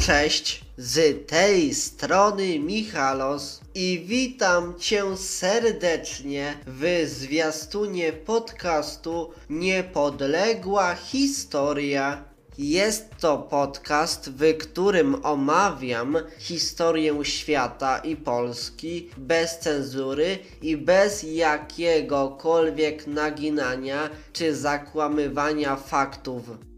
Cześć, z tej strony Michalos i witam Cię serdecznie w zwiastunie podcastu Niepodległa Historia. Jest to podcast, w którym omawiam historię świata i Polski bez cenzury i bez jakiegokolwiek naginania czy zakłamywania faktów.